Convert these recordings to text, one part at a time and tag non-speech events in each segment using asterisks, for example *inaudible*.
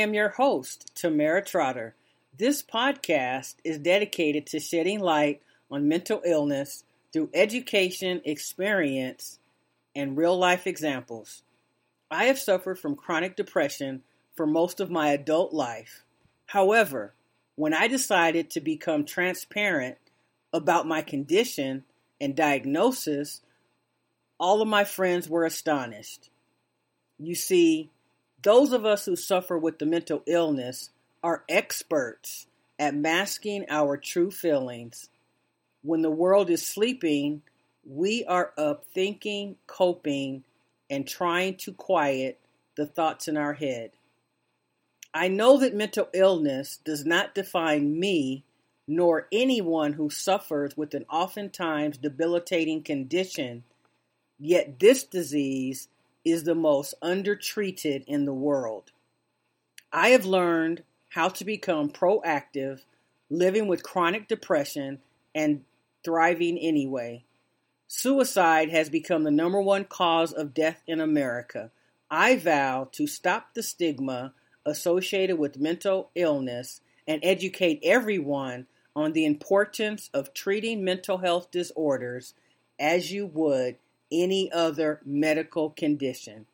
am your host, Tamera Trotter. This podcast is dedicated to shedding light on mental illness through education, experience, and real life examples. I have suffered from chronic depression for most of my adult life. However, when I decided to become transparent about my condition and diagnosis, all of my friends were astonished. You see, those of us who suffer with the mental illness are experts at masking our true feelings. When the world is sleeping, we are up thinking, coping, and trying to quiet the thoughts in our head. I know that mental illness does not define me nor anyone who suffers with an oftentimes debilitating condition, yet this disease is the most undertreated in the world. I have learned how to become proactive, living with chronic depression and thriving anyway. Suicide has become the number one cause of death in America. I vow to stop the stigma associated with mental illness and educate everyone on the importance of treating mental health disorders as you would any other medical condition.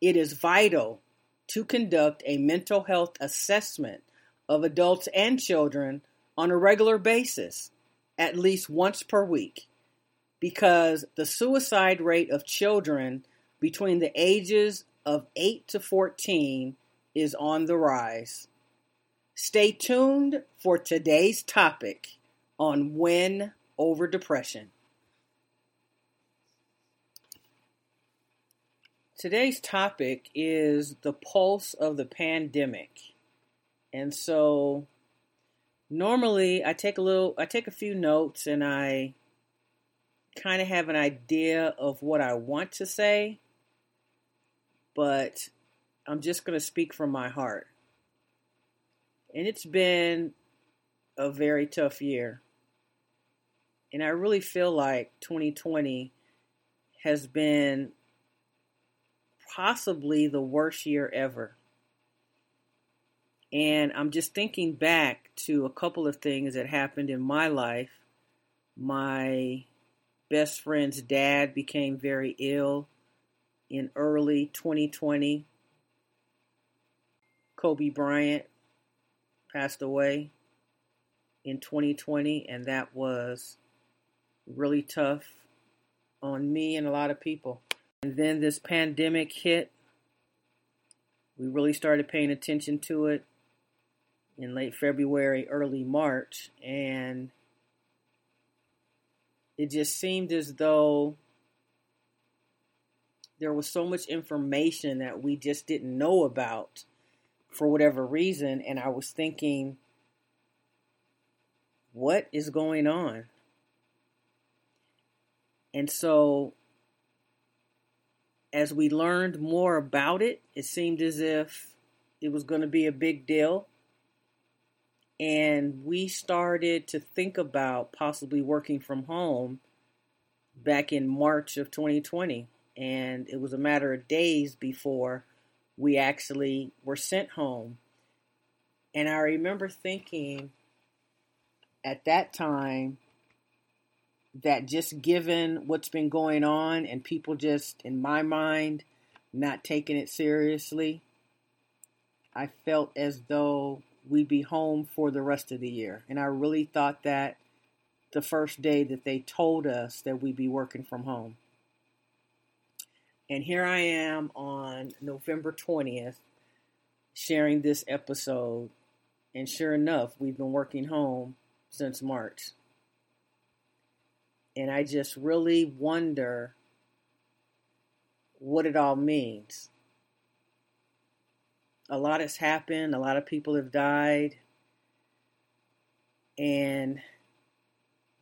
It is vital to conduct a mental health assessment of adults and children on a regular basis, at least once per week, because the suicide rate of children between the ages of 8 to 14 is on the rise. Stay tuned for today's topic on win over depression. Today's topic is the pulse of the pandemic. And so normally I take a little I take a few notes and I kind of have an idea of what I want to say, but I'm just going to speak from my heart. And it's been a very tough year. And I really feel like 2020 has been possibly the worst year ever. And I'm just thinking back to a couple of things that happened in my life. My best friend's dad became very ill in early 2020. Kobe Bryant passed away in 2020, and that was really tough on me and a lot of people. And then this pandemic hit. We really started paying attention to it in late February, early March, and it just seemed as though there was so much information that we just didn't know about for whatever reason. And I was thinking, what is going on? And so as we learned more about it, it seemed as if it was going to be a big deal. And we started to think about possibly working from home back in March of 2020. And it was a matter of days before we actually were sent home. And I remember thinking at that time, that just given what's been going on and people just, in my mind, not taking it seriously, I felt as though we'd be home for the rest of the year. And I really thought that the first day that they told us that we'd be working from home. And here I am on November 20th sharing this episode. And sure enough, we've been working home since March. And I just really wonder what it all means. A lot has happened, a lot of people have died. And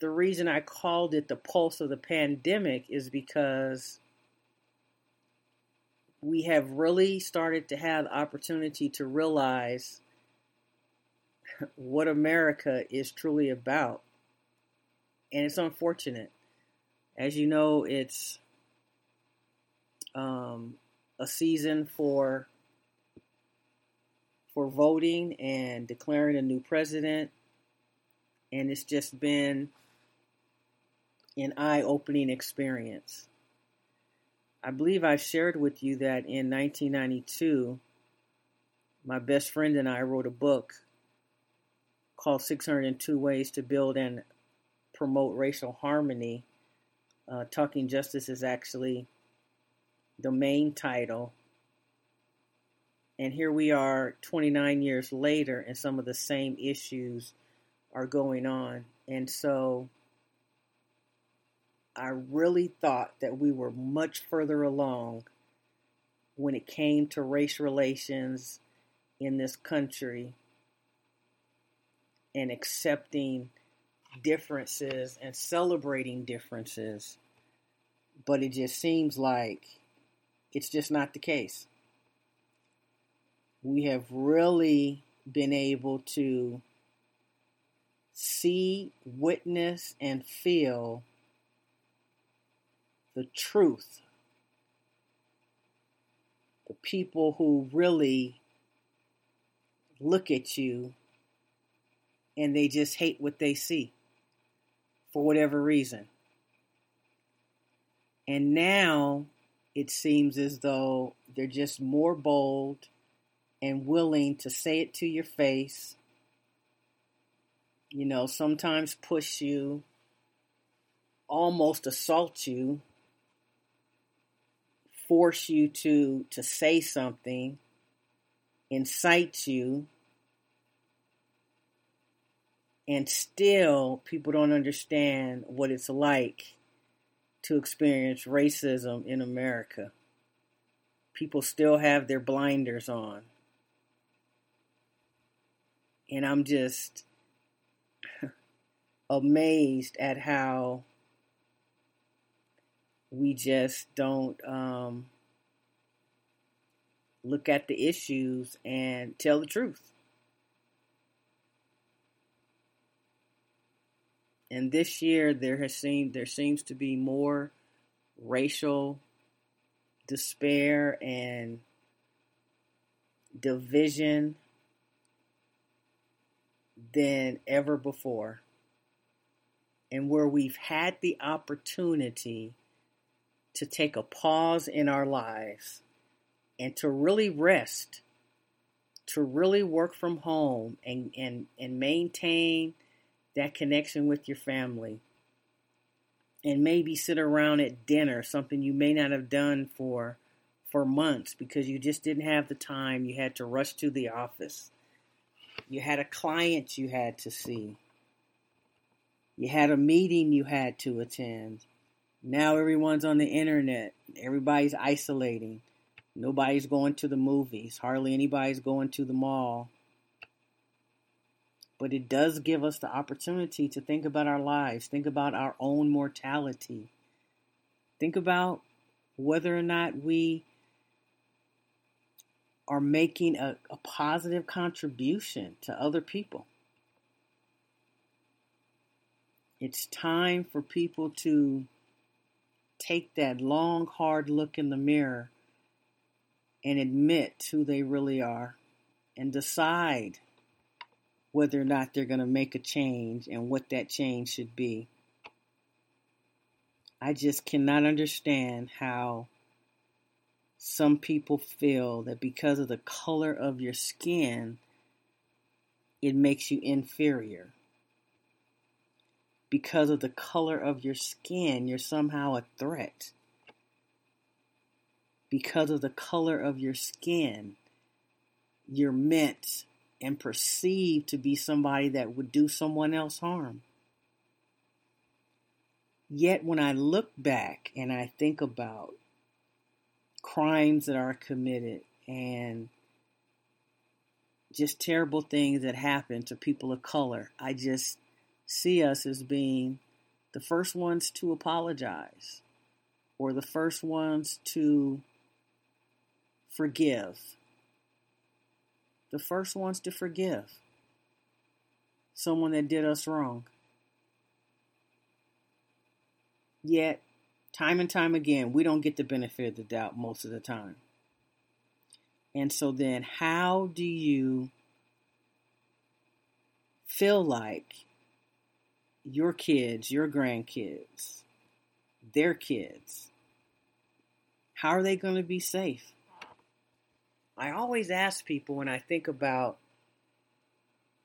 the reason I called it the pulse of the pandemic is because we have really started to have the opportunity to realize *laughs* what America is truly about and it's unfortunate. As you know, it's um, a season for for voting and declaring a new president. And it's just been an eye opening experience. I believe I shared with you that in 1992, my best friend and I wrote a book called 602 Ways to Build and Promote Racial Harmony. Uh, Talking Justice is actually the main title. And here we are 29 years later, and some of the same issues are going on. And so I really thought that we were much further along when it came to race relations in this country and accepting differences and celebrating differences. But it just seems like it's just not the case. We have really been able to see, witness, and feel the truth. The people who really look at you and they just hate what they see for whatever reason. And now it seems as though they're just more bold and willing to say it to your face. You know, sometimes push you, almost assault you, force you to to say something, incite you, and still people don't understand what it's like to experience racism in America. People still have their blinders on. And I'm just *laughs* amazed at how we just don't um, look at the issues and tell the truth. And this year there has seemed there seems to be more racial despair and division than ever before. And where we've had the opportunity to take a pause in our lives and to really rest, to really work from home and, and, and maintain that connection with your family. And maybe sit around at dinner, something you may not have done for for months because you just didn't have the time. You had to rush to the office. You had a client you had to see. You had a meeting you had to attend. Now everyone's on the internet. Everybody's isolating. Nobody's going to the movies. Hardly anybody's going to the mall. But it does give us the opportunity to think about our lives, think about our own mortality. Think about whether or not we are making a, a positive contribution to other people. It's time for people to take that long, hard look in the mirror and admit who they really are and decide whether or not they're going to make a change and what that change should be. I just cannot understand how some people feel that because of the color of your skin, it makes you inferior because of the color of your skin, you're somehow a threat. Because of the color of your skin, you're meant and perceived to be somebody that would do someone else harm. Yet when I look back and I think about crimes that are committed and just terrible things that happen to people of color, I just see us as being the first ones to apologize or the first ones to forgive. The first ones to forgive someone that did us wrong. Yet, time and time again, we don't get the benefit of the doubt most of the time. And so then, how do you feel like your kids, your grandkids, their kids, how are they going to be safe? I always ask people when I think about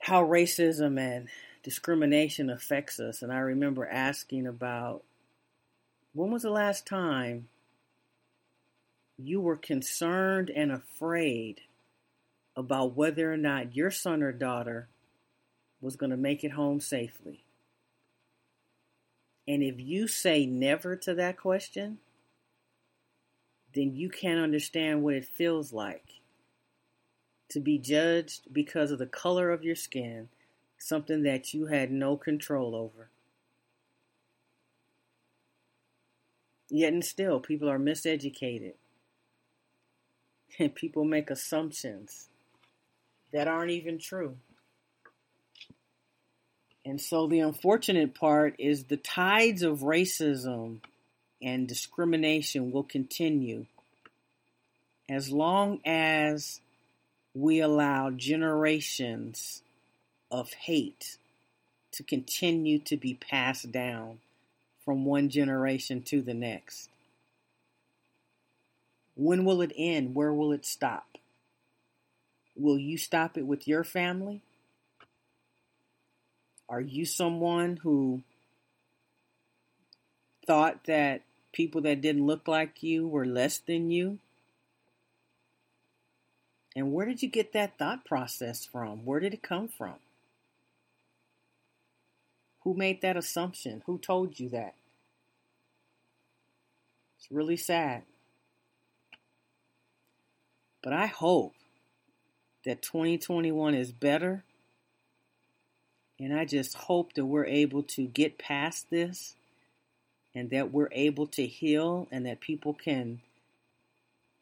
how racism and discrimination affects us, and I remember asking about when was the last time you were concerned and afraid about whether or not your son or daughter was going to make it home safely? And if you say never to that question, then you can't understand what it feels like to be judged because of the color of your skin, something that you had no control over. Yet and still, people are miseducated. *laughs* And people make assumptions that aren't even true. And so the unfortunate part is the tides of racism and discrimination will continue as long as we allow generations of hate to continue to be passed down from one generation to the next. When will it end? Where will it stop? Will you stop it with your family? Are you someone who thought that people that didn't look like you were less than you? And where did you get that thought process from? Where did it come from? Who made that assumption? Who told you that? It's really sad. But I hope that 2021 is better and I just hope that we're able to get past this and that we're able to heal and that people can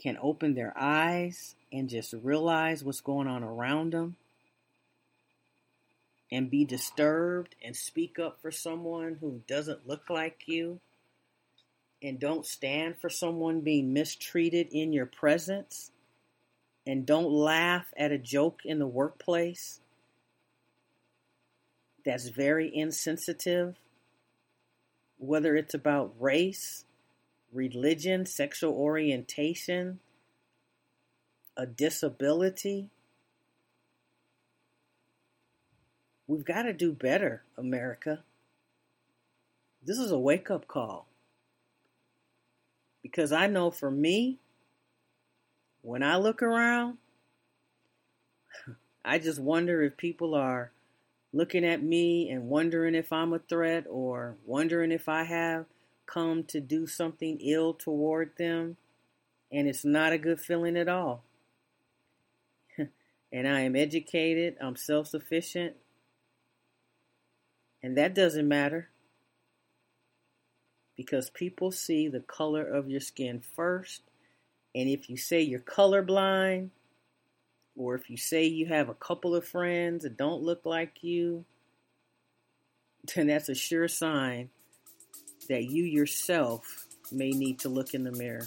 can open their eyes and just realize what's going on around them and be disturbed and speak up for someone who doesn't look like you and don't stand for someone being mistreated in your presence and don't laugh at a joke in the workplace that's very insensitive, whether it's about race, religion, sexual orientation, a disability. We've got to do better, America. This is a wake up call. Because I know for me, when I look around, *laughs* I just wonder if people are looking at me and wondering if I'm a threat or wondering if I have come to do something ill toward them. And it's not a good feeling at all. *laughs* and I am educated, I'm self sufficient. And that doesn't matter because people see the color of your skin first. And if you say you're colorblind, or if you say you have a couple of friends that don't look like you, *laughs* then that's a sure sign that you yourself may need to look in the mirror.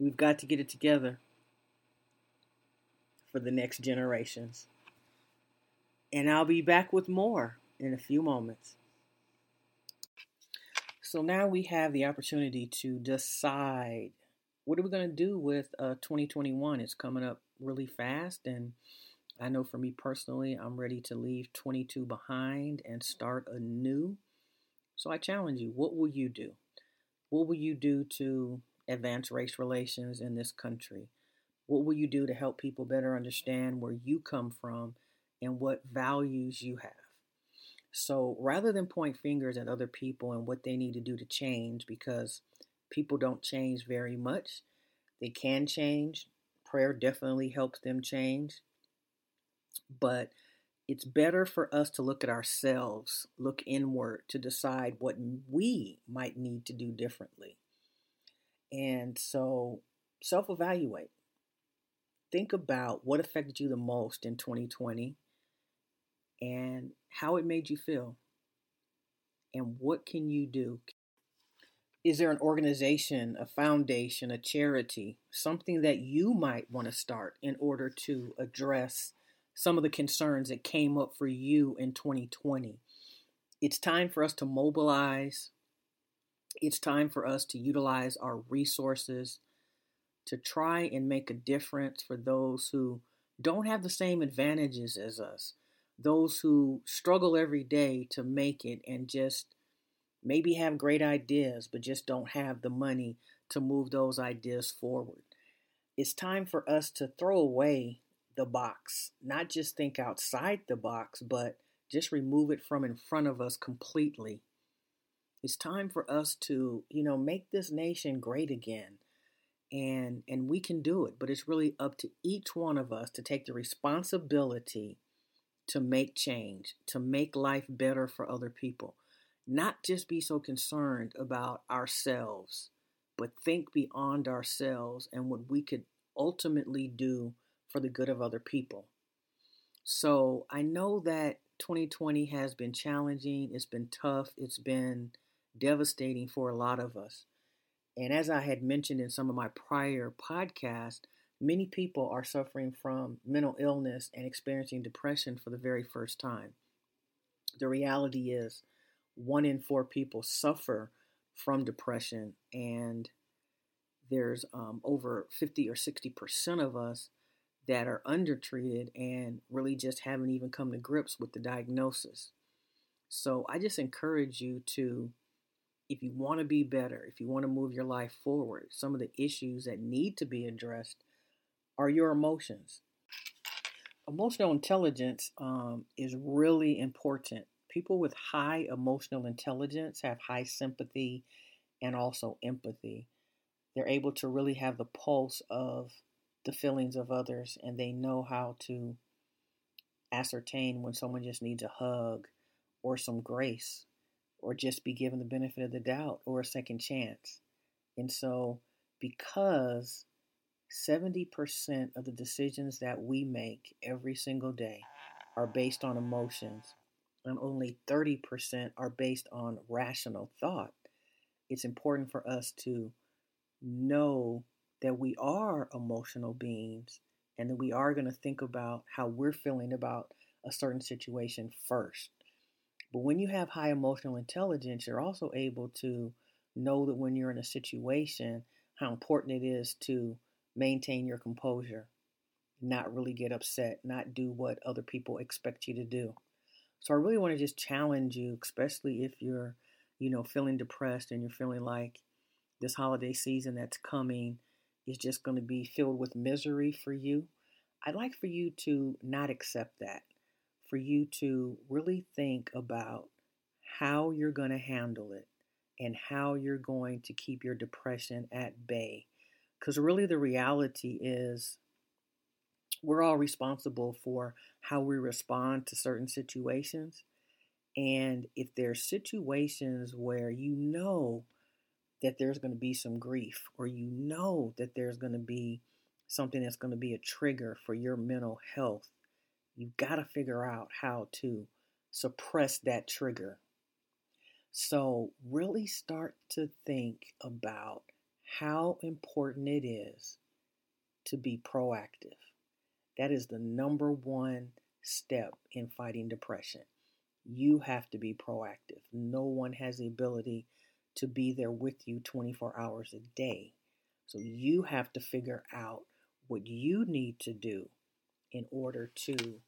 We've got to get it together for the next generations. And I'll be back with more in a few moments. So now we have the opportunity to decide what are we going to do with uh, 2021? It's coming up really fast, and I know for me personally, I'm ready to leave 22 behind and start anew. So I challenge you what will you do? What will you do to advance race relations in this country? What will you do to help people better understand where you come from and what values you have. So rather than point fingers at other people and what they need to do to change, because people don't change very much, they can change. Prayer definitely helps them change. But it's better for us to look at ourselves, look inward to decide what we might need to do differently. And so self evaluate. Think about what affected you the most in 2020 and how it made you feel. And what can you do? Is there an organization, a foundation, a charity, something that you might want to start in order to address some of the concerns that came up for you in 2020? It's time for us to mobilize. It's time for us to utilize our resources to try and make a difference for those who don't have the same advantages as us those who struggle every day to make it and just maybe have great ideas, but just don't have the money to move those ideas forward. It's time for us to throw away the box, not just think outside the box, but just remove it from in front of us completely. It's time for us to, you know, make this nation great again. And and we can do it, but it's really up to each one of us to take the responsibility to make change, to make life better for other people. Not just be so concerned about ourselves, but think beyond ourselves and what we could ultimately do for the good of other people. So I know that 2020 has been challenging, it's been tough, it's been devastating for a lot of us. And as I had mentioned in some of my prior podcasts, Many people are suffering from mental illness and experiencing depression for the very first time. The reality is, one in four people suffer from depression, and there's um, over 50 or 60 percent of us that are undertreated and really just haven't even come to grips with the diagnosis. So I just encourage you to, if you want to be better, if you want to move your life forward, some of the issues that need to be addressed are your emotions. Emotional intelligence um, is really important. People with high emotional intelligence have high sympathy and also empathy. They're able to really have the pulse of the feelings of others and they know how to ascertain when someone just needs a hug or some grace or just be given the benefit of the doubt or a second chance. And so, because 70% of the decisions that we make every single day are based on emotions, and only 30% are based on rational thought. It's important for us to know that we are emotional beings and that we are going to think about how we're feeling about a certain situation first. But when you have high emotional intelligence, you're also able to know that when you're in a situation, how important it is to maintain your composure, not really get upset, not do what other people expect you to do. So I really want to just challenge you, especially if you're, you know, feeling depressed and you're feeling like this holiday season that's coming is just going to be filled with misery for you. I'd like for you to not accept that, for you to really think about how you're going to handle it and how you're going to keep your depression at bay because really, the reality is we're all responsible for how we respond to certain situations. And if there's situations where you know that there's going to be some grief, or you know that there's going to be something that's going to be a trigger for your mental health, you've got to figure out how to suppress that trigger. So, really start to think about how important it is to be proactive. That is the number one step in fighting depression. You have to be proactive. No one has the ability to be there with you 24 hours a day. So you have to figure out what you need to do in order to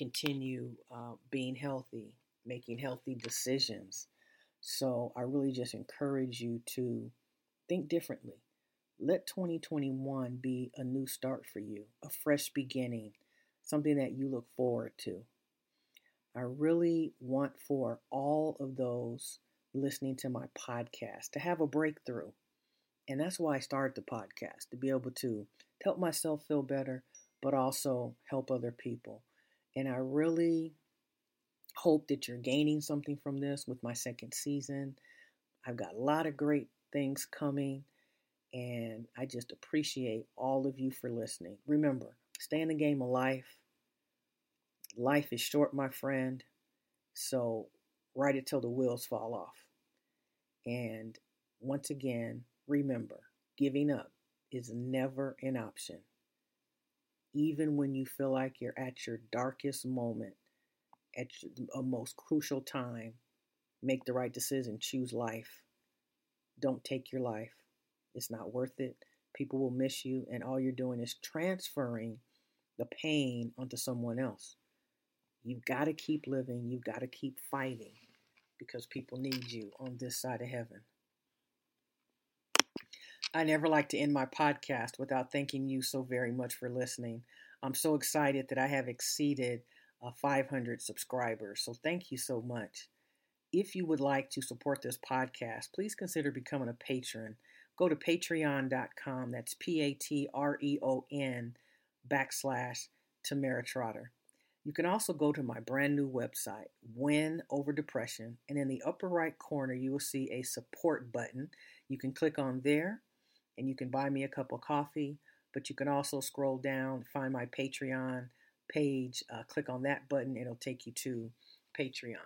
continue uh, being healthy, making healthy decisions. So I really just encourage you to Think differently. Let 2021 be a new start for you, a fresh beginning, something that you look forward to. I really want for all of those listening to my podcast to have a breakthrough. And that's why I started the podcast to be able to help myself feel better, but also help other people. And I really hope that you're gaining something from this with my second season. I've got a lot of great things coming, and I just appreciate all of you for listening. Remember, stay in the game of life. Life is short, my friend, so ride it till the wheels fall off. And once again, remember giving up is never an option. Even when you feel like you're at your darkest moment, at a most crucial time, make the right decision, choose life. Don't take your life. It's not worth it. People will miss you, and all you're doing is transferring the pain onto someone else. You've got to keep living, you've got to keep fighting because people need you on this side of heaven. I never like to end my podcast without thanking you so very much for listening. I'm so excited that I have exceeded uh, 500 subscribers. So thank you so much. If you would like to support this podcast, please consider becoming a patron. Go to patreon.com. That's P A T R E O N backslash Tamera Trotter. You can also go to my brand new website, Win Over Depression, and in the upper right corner, you will see a support button. You can click on there and you can buy me a cup of coffee, but you can also scroll down, find my Patreon page, uh, click on that button, it'll take you to Patreon.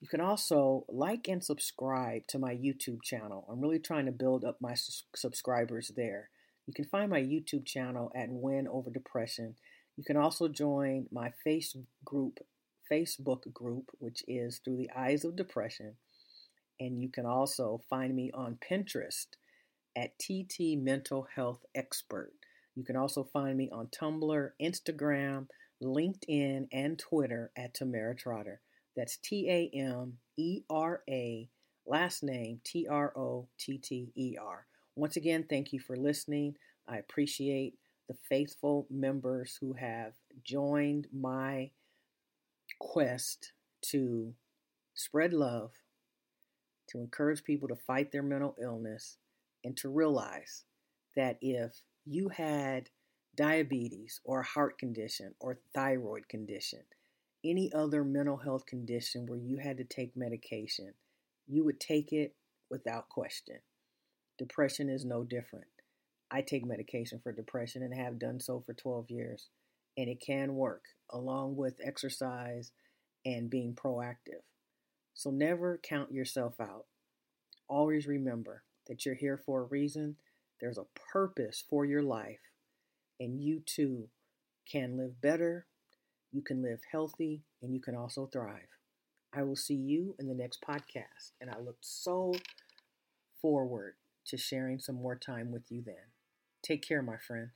You can also like and subscribe to my YouTube channel. I'm really trying to build up my subscribers there. You can find my YouTube channel at Win Over Depression. You can also join my face group, Facebook group, which is Through the Eyes of Depression. And you can also find me on Pinterest at TT Mental Health Expert. You can also find me on Tumblr, Instagram, LinkedIn, and Twitter at Tamera Trotter. That's T A M E R A, last name T R O T T E R. Once again, thank you for listening. I appreciate the faithful members who have joined my quest to spread love, to encourage people to fight their mental illness, and to realize that if you had diabetes or heart condition or thyroid condition, any other mental health condition where you had to take medication, you would take it without question. Depression is no different. I take medication for depression and have done so for 12 years, and it can work along with exercise and being proactive. So never count yourself out. Always remember that you're here for a reason, there's a purpose for your life, and you too can live better, you can live healthy, and you can also thrive. I will see you in the next podcast, and I look so forward to sharing some more time with you then. Take care, my friend.